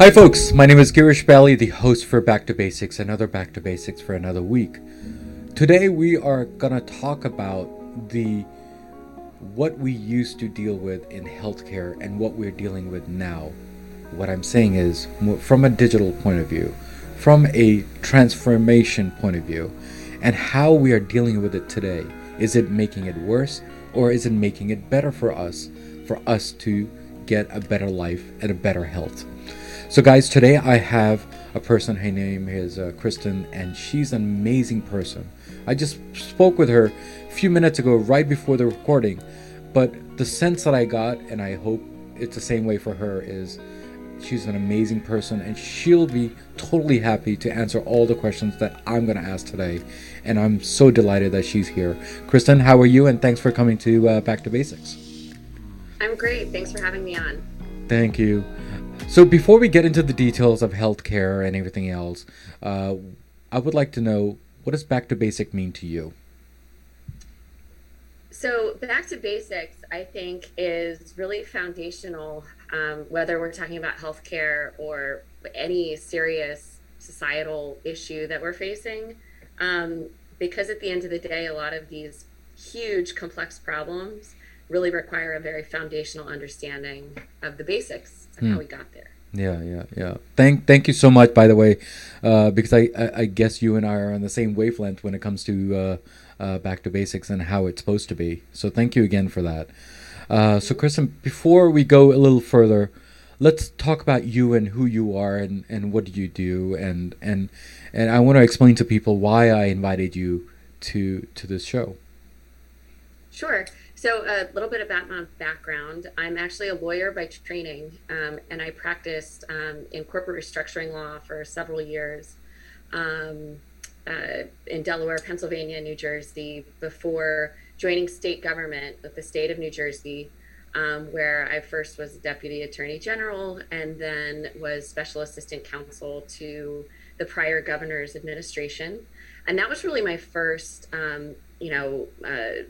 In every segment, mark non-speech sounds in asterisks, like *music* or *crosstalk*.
Hi, folks. My name is Girish Bali, the host for Back to Basics, another Back to Basics for another week. Today, we are gonna talk about the what we used to deal with in healthcare and what we're dealing with now. What I'm saying is, from a digital point of view, from a transformation point of view, and how we are dealing with it today. Is it making it worse, or is it making it better for us, for us to get a better life and a better health? So, guys, today I have a person. Her name is uh, Kristen, and she's an amazing person. I just spoke with her a few minutes ago, right before the recording. But the sense that I got, and I hope it's the same way for her, is she's an amazing person, and she'll be totally happy to answer all the questions that I'm going to ask today. And I'm so delighted that she's here. Kristen, how are you? And thanks for coming to uh, Back to Basics. I'm great. Thanks for having me on. Thank you. So, before we get into the details of healthcare and everything else, uh, I would like to know what does back to basic mean to you? So, back to basics, I think, is really foundational, um, whether we're talking about healthcare or any serious societal issue that we're facing. Um, because at the end of the day, a lot of these huge, complex problems really require a very foundational understanding of the basics hmm. how we got there. Yeah, yeah, yeah. Thank, thank you so much. By the way, uh, because I, I, I, guess you and I are on the same wavelength when it comes to uh, uh, back to basics and how it's supposed to be. So thank you again for that. Uh, so, Kristen, before we go a little further, let's talk about you and who you are and, and what do you do and and and I want to explain to people why I invited you to to this show. Sure. So, a little bit about my background. I'm actually a lawyer by training, um, and I practiced um, in corporate restructuring law for several years um, uh, in Delaware, Pennsylvania, New Jersey, before joining state government with the state of New Jersey, um, where I first was deputy attorney general and then was special assistant counsel to the prior governor's administration. And that was really my first, um, you know, uh,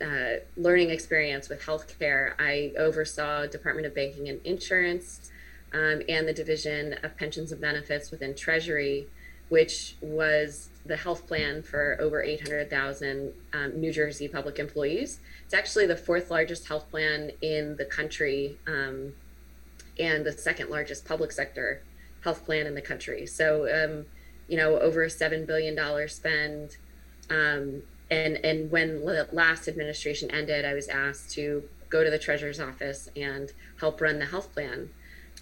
uh, learning experience with healthcare, I oversaw Department of Banking and Insurance um, and the Division of Pensions and Benefits within Treasury, which was the health plan for over 800,000 um, New Jersey public employees. It's actually the fourth largest health plan in the country um, and the second largest public sector health plan in the country. So, um, you know, over a $7 billion spend. Um, and and when the last administration ended, I was asked to go to the treasurer's office and help run the health plan.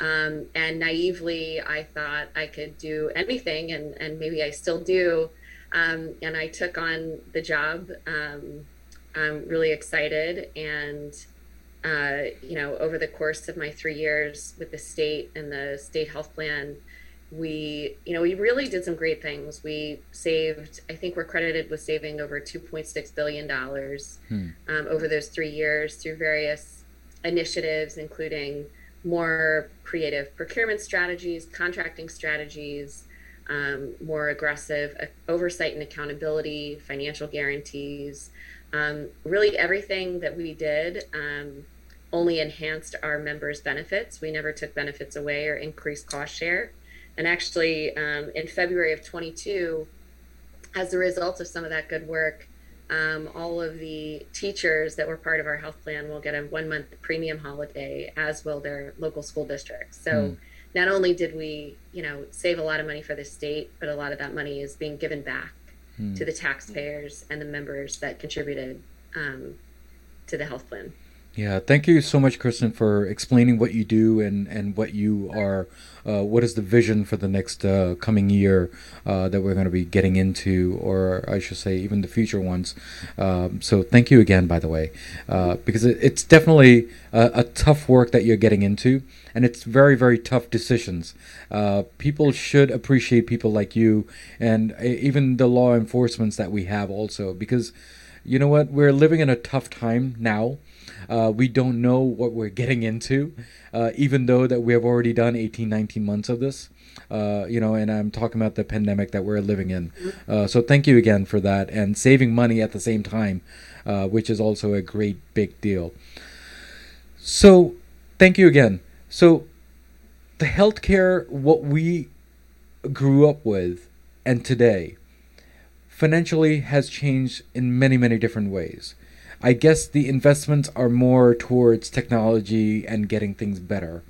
Um, and naively, I thought I could do anything, and and maybe I still do. Um, and I took on the job. Um, I'm really excited, and uh, you know, over the course of my three years with the state and the state health plan, we you know we really did some great things. We saved i think we're credited with saving over 2.6 billion dollars hmm. um, over those three years through various initiatives including more creative procurement strategies contracting strategies um, more aggressive uh, oversight and accountability financial guarantees. Um, really everything that we did um, only enhanced our members benefits. We never took benefits away or increased cost share and actually, um, in February of 22, as a result of some of that good work, um, all of the teachers that were part of our health plan will get a one month premium holiday, as will their local school districts. So, mm. not only did we, you know, save a lot of money for the state, but a lot of that money is being given back mm. to the taxpayers and the members that contributed um, to the health plan. Yeah, thank you so much, Kristen, for explaining what you do and, and what you are. Uh, what is the vision for the next uh, coming year uh, that we're going to be getting into, or I should say, even the future ones? Um, so, thank you again, by the way, uh, because it, it's definitely a, a, tough work that you're getting into, and it's very, very tough decisions. Uh, people should appreciate people like you, and uh, even the law enforcements that we have, also, because you know what? We're living in a tough time now uh, we don't know what we're getting into, uh, even though that we have already done 18, 19 months of this. Uh, you know, and I'm talking about the pandemic that we're living in. Uh, so thank you again for that and saving money at the same time, uh, which is also a great big deal. So thank you again. So the healthcare what we grew up with and today financially has changed in many many different ways. I guess the investments are more towards technology and getting things better.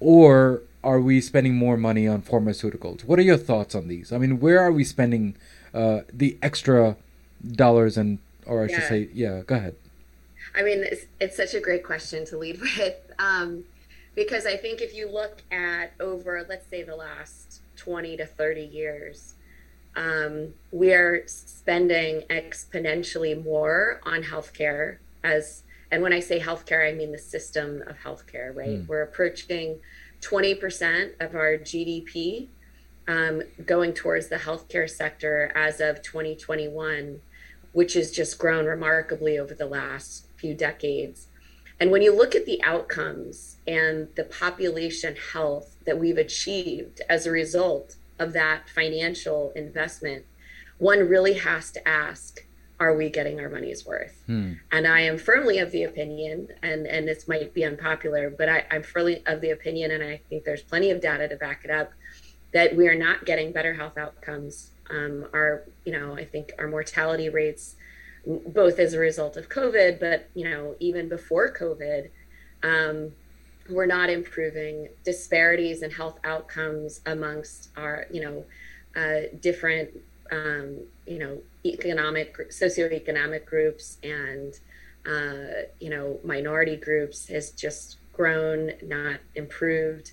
Or are we spending more money on pharmaceuticals? What are your thoughts on these? I mean, where are we spending uh, the extra dollars and, or I yeah. should say, yeah, go ahead. I mean, it's, it's such a great question to lead *laughs* with. Um, because I think if you look at over, let's say, the last 20 to 30 years, um, we are spending exponentially more on healthcare as and when I say healthcare, I mean the system of healthcare, right? Mm. We're approaching 20% of our GDP um, going towards the healthcare sector as of 2021, which has just grown remarkably over the last few decades. And when you look at the outcomes and the population health that we've achieved as a result of that financial investment, one really has to ask are we getting our money's worth? Hmm. And I am firmly of the opinion, and and this might be unpopular, but I, I'm firmly of the opinion, and I think there's plenty of data to back it up, that we are not getting better health outcomes. Um, our, you know, I think our mortality rates, both as a result of COVID, but you know, even before COVID, um, we're not improving disparities in health outcomes amongst our you know uh, different um, you know economic socioeconomic groups and uh, you know minority groups has just grown not improved.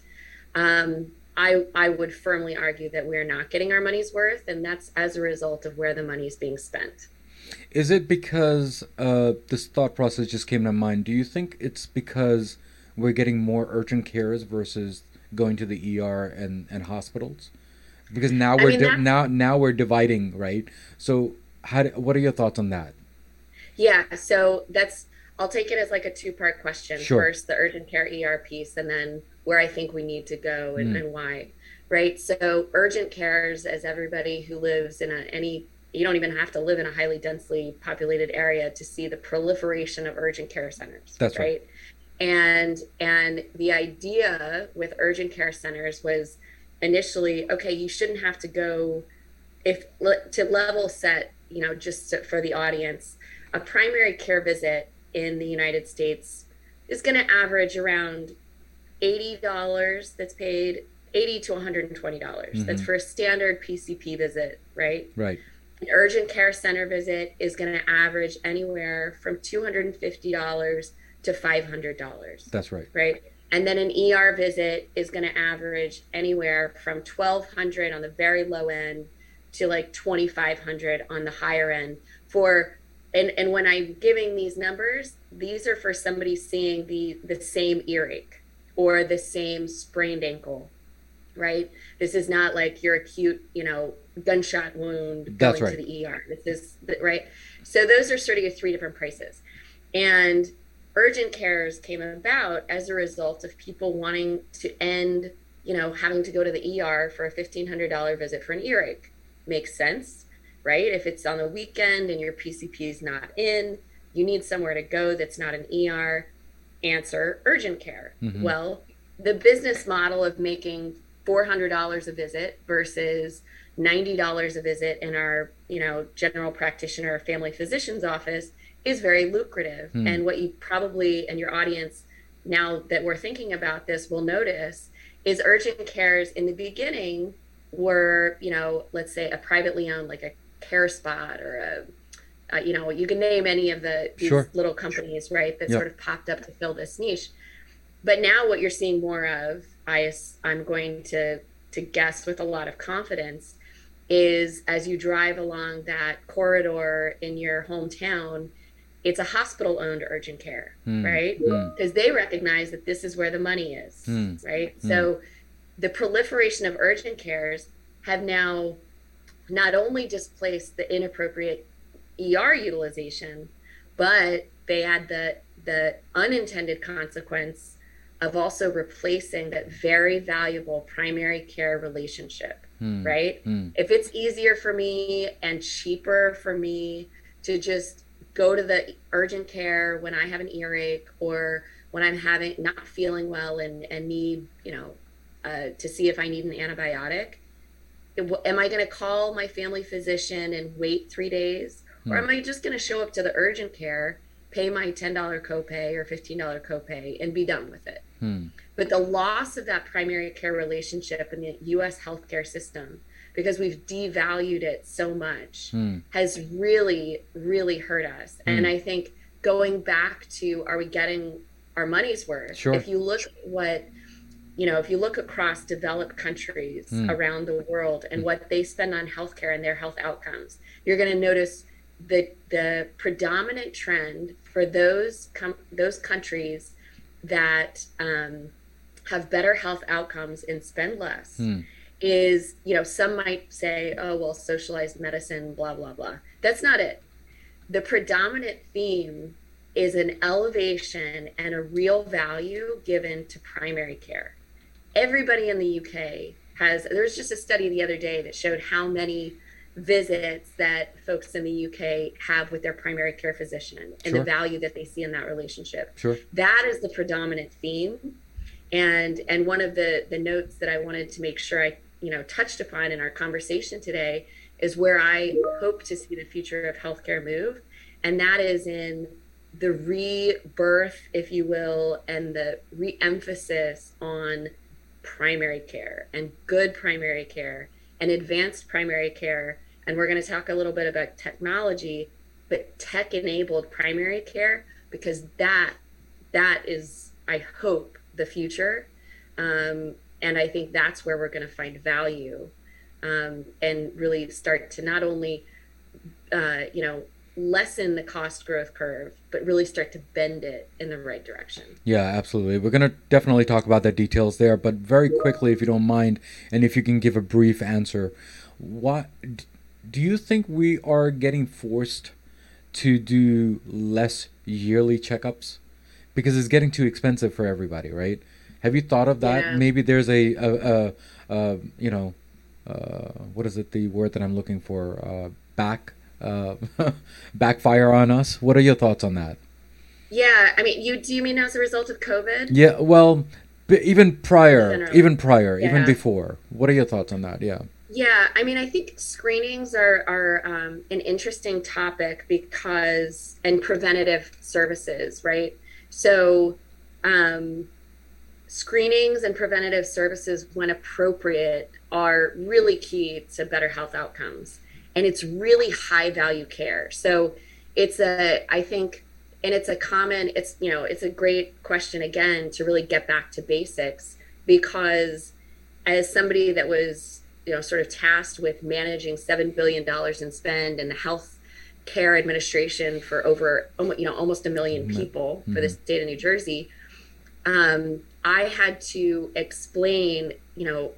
Um, I, I would firmly argue that we're not getting our money's worth and that's as a result of where the money is being spent. Is it because uh, this thought process just came to mind? Do you think it's because we're getting more urgent cares versus going to the ER and, and hospitals because now we're I mean, di- now now we're dividing right so how do, what are your thoughts on that yeah so that's I'll take it as like a two part question sure. first the urgent care ER piece and then where I think we need to go and, mm. and why right so urgent cares as everybody who lives in a, any you don't even have to live in a highly densely populated area to see the proliferation of urgent care centers that's right, right? And and the idea with urgent care centers was initially okay you shouldn't have to go if to level set you know just to, for the audience a primary care visit in the united states is going to average around $80 that's paid 80 to 120 dollars. Mm-hmm. that's for a standard pcp visit right? Right. An urgent care center visit is going to average anywhere from $250 to $500. That's right. Right. And then an ER visit is going to average anywhere from 1200 on the very low end to like 2500 on the higher end for and and when I'm giving these numbers, these are for somebody seeing the the same earache or the same sprained ankle. Right? This is not like your acute, you know, gunshot wound That's going right. to the ER. This is right. So those are sort of your three different prices. And urgent cares came about as a result of people wanting to end, you know, having to go to the ER for a $1,500 visit for an earache. Makes sense, right? If it's on the weekend and your PCP is not in, you need somewhere to go that's not an ER. Answer urgent care. Mm-hmm. Well, the business model of making $400 a visit versus $90 a visit in our, you know, general practitioner or family physician's office is very lucrative. Mm. And what you probably and your audience now that we're thinking about this will notice is urgent cares in the beginning were, you know, let's say a privately owned like a care spot or a uh, you know, you can name any of the these sure. little companies, right, that yep. sort of popped up to fill this niche. But now what you're seeing more of, I I'm going to to guess with a lot of confidence is as you drive along that corridor in your hometown it's a hospital owned urgent care, mm. right? Because mm. they recognize that this is where the money is, mm. right? Hmm. So the proliferation of urgent cares have now not only displaced the inappropriate ER utilization, but they had the the unintended consequence of also replacing that very valuable primary care relationship, hmm. right? Hmm. If it's easier for me and cheaper for me to just go to the urgent care when I have an earache or when I'm having not feeling well and, and need, you know, uh, to see if I need an antibiotic, am I going to call my family physician and wait three days? Hmm. Or am I just going to show up to the urgent care, pay my $10 copay or $15 copay, and be done with it? Hmm. But the loss of that primary care relationship in the US healthcare system, because we've devalued it so much, hmm. has really, really hurt us. And I think going back to are we getting our money's worth? Sure. If you look at what you know, if you look across developed countries mm. around the world and mm. what they spend on healthcare and their health outcomes, you're going to notice the the predominant trend for those com- those countries that um, have better health outcomes and spend less mm. Is you know some might say oh well socialized medicine blah blah blah that's not it the predominant theme is an elevation and a real value given to primary care everybody in the UK has, there was just a study the other day that showed how many visits that folks in the UK have with their primary care physician and sure. the value that they see in that relationship. Sure. That is the predominant theme. And and one of the the notes that I wanted to make sure I, you know, touched upon in our conversation today is where I hope to see the future of healthcare move. And that is in the rebirth, if you will, and the re-emphasis on primary care and good primary care and advanced primary care. And we're going to talk a little bit about technology, but tech enabled primary care, because that that is, I hope, the future. Um, and I think that's where we're going to find value um, and really start to not only, uh, you know, lessen the cost growth curve, but really start to bend it in the right direction. Yeah, absolutely. We're going to definitely talk about the details there, but very quickly, if you don't mind, and if you can give a brief answer, what do you think we are getting forced to do less yearly checkups because it's getting too expensive for everybody, right? Have you thought of that? Yeah. Maybe there's a, a, a, a you know, uh, what is it? The word that I'm looking for, uh, back uh, *laughs* backfire on us. What are your thoughts on that? Yeah, I mean, you do you mean as a result of COVID? Yeah, well, even prior, even prior, yeah. even before. What are your thoughts on that? Yeah. Yeah, I mean, I think screenings are are um, an interesting topic because and preventative services, right? So, um, screenings and preventative services, when appropriate, are really key to better health outcomes and it's really high value care. So it's a, I think, and it's a common, it's, you know, it's a great question again to really get back to basics because as somebody that was, you know, sort of tasked with managing $7 billion in spend and the health care administration for over, you know, almost a million mm-hmm. people mm-hmm. for the state of New Jersey, um, I had to explain, you know,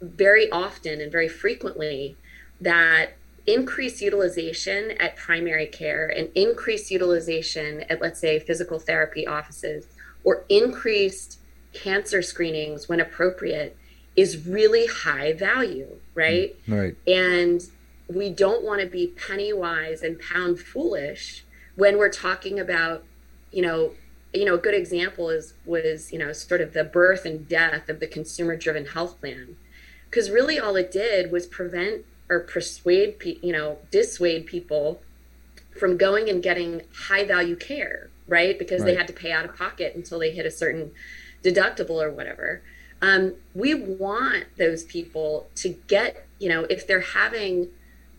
very often and very frequently that increased utilization at primary care and increased utilization at, let's say, physical therapy offices or increased cancer screenings when appropriate is really high value, right? Mm, right. And we don't want to be penny wise and pound foolish when we're talking about, you know, you know, a good example is was, you know, sort of the birth and death of the consumer driven health plan. Because really all it did was prevent or persuade you know dissuade people from going and getting high value care right because right. they had to pay out of pocket until they hit a certain deductible or whatever um, we want those people to get you know if they're having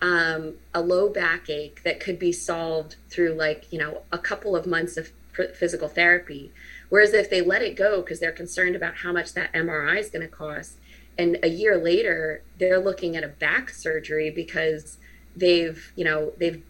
um, a low backache that could be solved through like you know a couple of months of physical therapy. Whereas if they let it go because they're concerned about how much that mri is going to cost and a year later they're looking at a back surgery because they've you know they've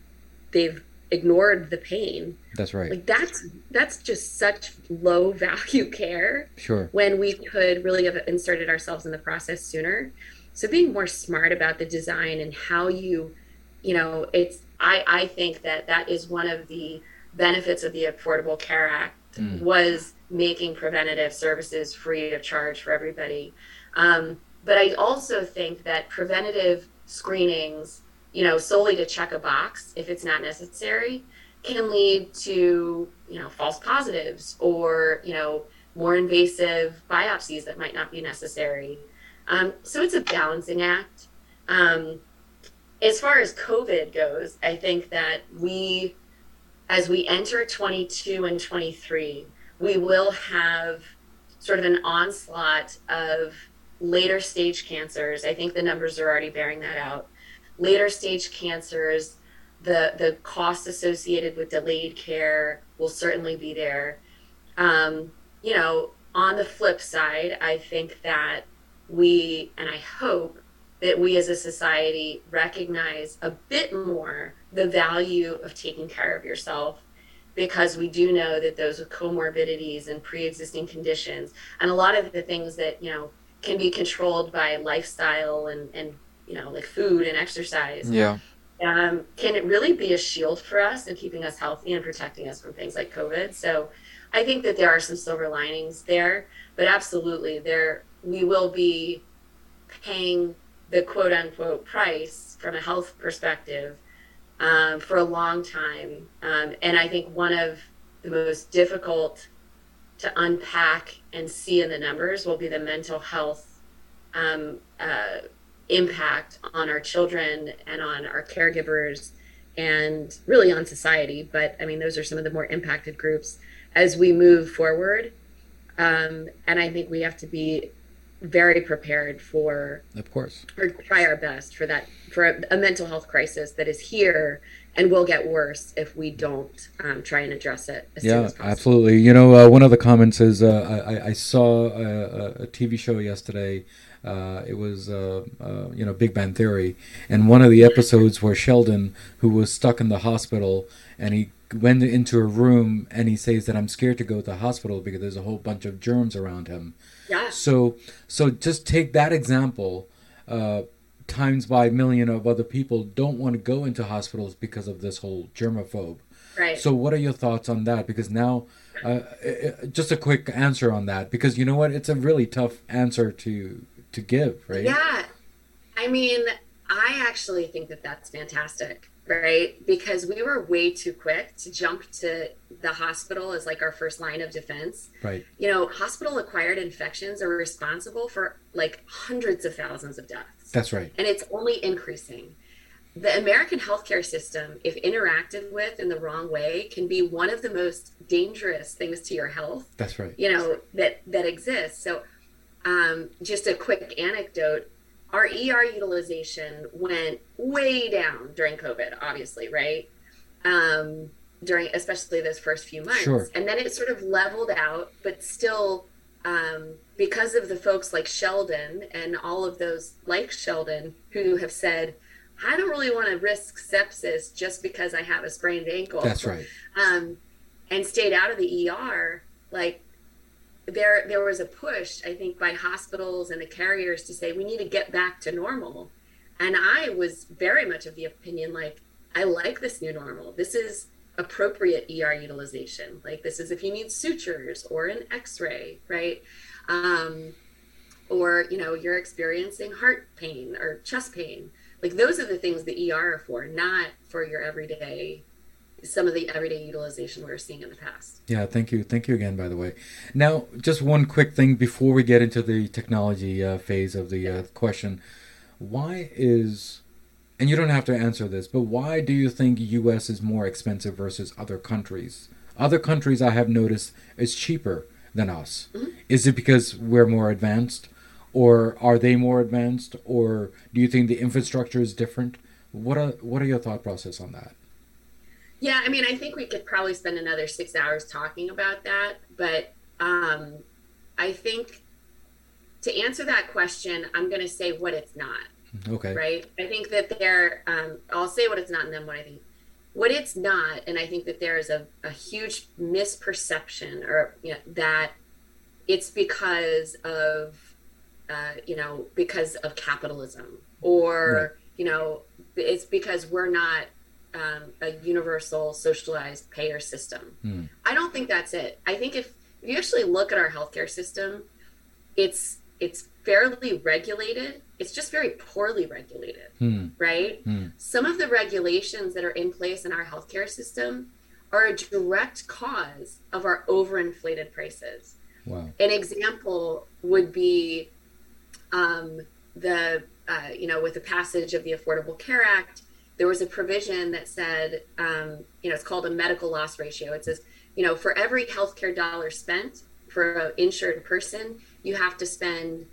they've ignored the pain. That's right. Like that's that's just such low *laughs* value care sure. when we could really have inserted ourselves in the process sooner. So being more smart about the design and how you you know it's i i think that that is one of the benefits of the affordable care act mm. was making preventative services free of charge for everybody um, but I also think that preventative screenings, you know, solely to check a box if it's not necessary, can lead to, you know, false positives or, you know, more invasive biopsies that might not be necessary. Um, so it's a balancing act. Um, as far as COVID goes, I think that we, as we enter 22 and 23, we will have sort of an onslaught of later stage cancers. I think the numbers are already bearing that out. Later stage cancers, the the cost associated with delayed care will certainly be there. Um, you know, on the flip side, I think that we and I hope that we as a society recognize a bit more the value of taking care of yourself because we do know that those with comorbidities and pre-existing conditions and a lot of the things that you know can be controlled by lifestyle and and you know like food and exercise yeah. um, can it really be a shield for us in keeping us healthy and protecting us from things like covid. So i think that there are some silver linings there but absolutely there we will be paying the quote unquote price from a health perspective um, for a long time. Um, and I think one of the most difficult to unpack and see in the numbers will be the mental health um, uh, impact on our children and on our caregivers and really on society. But I mean, those are some of the more impacted groups as we move forward. Um, and I think we have to be very prepared for of course. or try our best for that for a, a mental health crisis that is here and will get worse if we don't um, try and address it yeah absolutely. You know uh, one of the comments is uh, I, I, saw a, a, tv show yesterday. Uh, it was uh, uh, you know big bang theory. And one of the episodes where sheldon who was stuck in the hospital and he went into a room and he says that i'm scared to go to the hospital because there's a whole bunch of germs around him yeah. So so just take that example. Uh, times by a million of other people don't want to go into hospitals because of this whole germaphobe. Right. So what are your thoughts on that? Because now, uh, uh, uh, just a quick answer on that. Because you know what, it's a really tough answer to to give, right? Yeah. I mean, I actually think that that's fantastic right? Because we were way too quick to jump to the hospital as like our first line of defense. Right. You know, hospital acquired infections are responsible for like hundreds of thousands of deaths. That's right. And it's only increasing. The American healthcare system, if interacted with in the wrong way, can be one of the most dangerous things to your health. That's right. You know, that that exists. So um, just a quick anecdote our ER utilization went way down during COVID, obviously, right? Um, during especially those first few months, sure. and then it sort of leveled out, but still, um, because of the folks like Sheldon and all of those like Sheldon who have said, "I don't really want to risk sepsis just because I have a sprained ankle." That's right. Um, and stayed out of the ER, like there there was a push i think by hospitals and the carriers to say we need to get back to normal. And i was very much of the opinion like i like this new normal. This is appropriate er utilization. Like this is if you need sutures or an x-ray right? Um, or you know you're experiencing heart pain or chest pain. Like those are the things the er are for not for your everyday some of the everyday utilization we are seeing in the past. Yeah, thank you. Thank you again, by the way. Now, just one quick thing before we get into the technology uh, phase of the uh, question. Why is, and you don't have to answer this, but why do you think US is more expensive versus other countries? Other countries I have noticed is cheaper than us. Mm-hmm. Is it because we're more advanced? Or are they more advanced? Or do you think the infrastructure is different? What are, what are your thought process on that? Yeah, I mean, I think we could probably spend another six hours talking about that, but um, I think to answer that question, I'm going to say what it's not. Okay. Right. I think that there. Um, I'll say what it's not, and then what I think. What it's not, and I think that there is a, a huge misperception, or you know, that it's because of, uh, you know, because of capitalism, or right. you know, it's because we're not um, a universal socialized payer system. Hmm. I don't think that's it. I think if, if you actually look at our healthcare system, it's it's fairly regulated. It's just very poorly regulated, hmm. right? Hmm. Some of the regulations that are in place in our healthcare system are a direct cause of our overinflated prices. wow. an example would be um, the uh, you know with the passage of the Affordable Care Act, there was a provision that said um, you know it's called a medical loss ratio. It says you know for every healthcare dollar spent for an insured person, you have to spend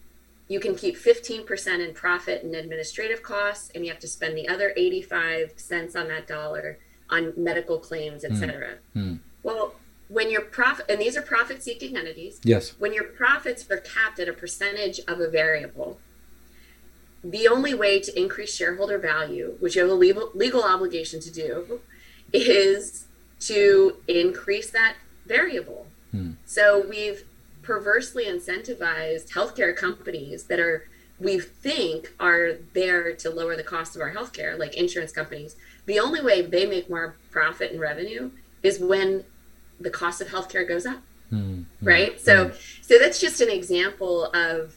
you can keep 15% in profit and administrative costs and you have to spend the other 85 cents on that dollar on medical claims etc mm. mm. well when your profit and these are profit seeking entities yes when your profits are capped at a percentage of a variable the only way to increase shareholder value which you have a legal, legal obligation to do is to increase that variable hmm. so we've perversely incentivized healthcare companies that are we think are there to lower the cost of our healthcare like insurance companies the only way they make more profit and revenue is when the cost of healthcare goes up mm-hmm. right so mm-hmm. so that's just an example of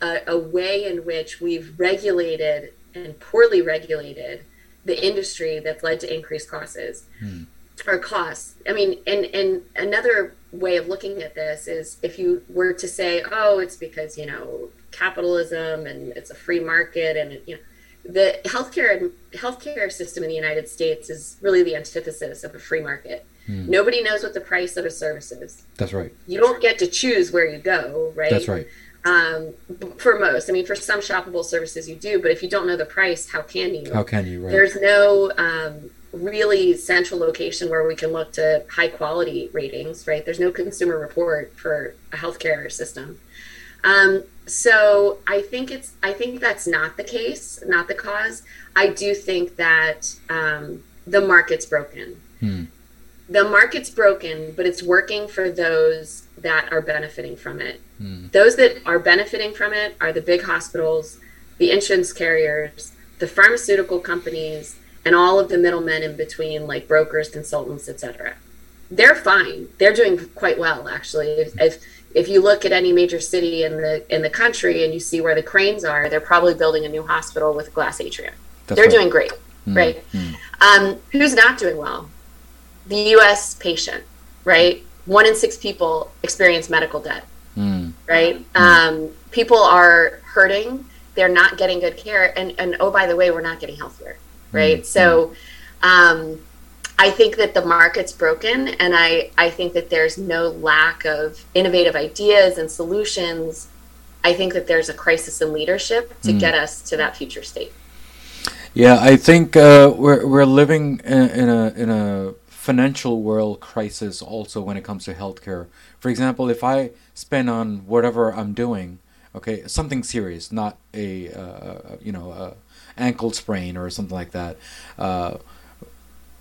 a, a, way in which we've regulated and poorly regulated the industry that's led to increased costs mm. or costs i mean and and another way of looking at this is if you were to say oh it's because you know capitalism and it's a free market and you know the healthcare and healthcare system in the United States is really the antithesis of a free market. Hmm. Nobody knows what the price of a service is. That's right. You don't get to choose where you go, right? That's right. Um, for most, I mean, for some shoppable services you do, but if you don't know the price, how can you? How can you? Right. There's no um, really central location where we can look to high quality ratings, right? There's no consumer report for a healthcare system. Um, so I think it's I think that's not the case, not the cause. I do think that um, the market's broken. Hmm. The market's broken, but it's working for those that are benefiting from it. Hmm. Those that are benefiting from it are the big hospitals, the insurance carriers, the pharmaceutical companies, and all of the middlemen in between, like brokers, consultants, etc. They're fine. They're doing quite well, actually. If, if if you look at any major city in the in the country and you see where the cranes are, they're probably building a new hospital with a glass atrium. That's they're right. doing great, mm right? mm Um, who's not doing well? The U.S. patient, right? One in six people experience medical debt, right? Hmm. Um, people are hurting. They're not getting good care, and and oh by the way, we're not getting healthier, right? Hmm. So. Um, I think that the market's broken, and I, I think that there's no lack of innovative ideas and solutions. I think that there's a crisis in leadership to mm. get us to that future state. Yeah, I think uh, we're we're living in, in a in a financial world crisis also when it comes to healthcare. For example, if I spend on whatever I'm doing, okay, something serious, not a uh, you know a ankle sprain or something like that. Uh,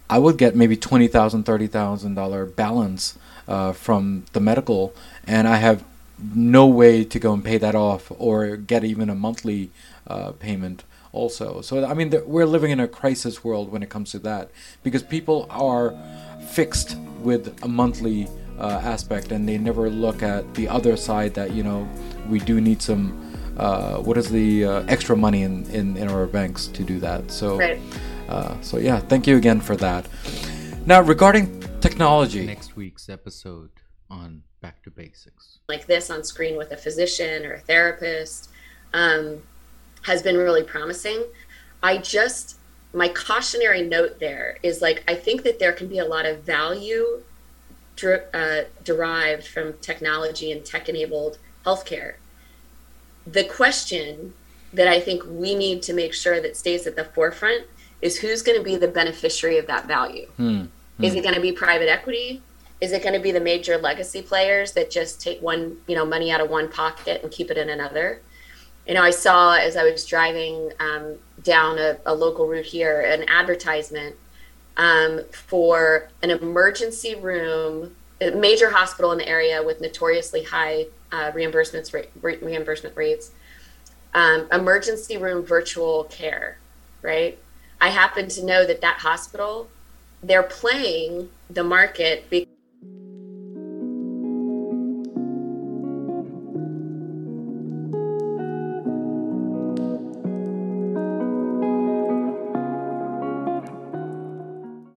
I would get maybe twenty thousand, thirty thousand dollar balance uh, from the medical, and I have no way to go and pay that off or get even a monthly uh, payment also. So I mean, the, we're living in a crisis world when it comes to that because people are fixed with a monthly uh, aspect and they never look at the other side that you know we do need some. Uh, what is the uh, extra money in, in, in our banks to do that? So. Right uh, so yeah, thank you again for that. Now regarding technology, next week's episode on Back to Basics, like this on screen with a physician or a therapist, um, has been really promising. I just my cautionary note there is like I think that there can be a lot of value uh, derived from technology and tech-enabled healthcare. The question that I think we need to make sure that stays at the forefront is who's going to be the beneficiary of that value. Hmm. Hmm. Is it going to be private equity? Is it going to be the major legacy players that just take one, you know, money out of one pocket and keep it in another? You know, I saw as I was driving um, down a, a, local route here an advertisement um, for an emergency room, a major hospital in the area with notoriously high uh, reimbursements re- reimbursement rates, um, emergency room virtual care, right? I happen to know that that hospital, they're playing the market because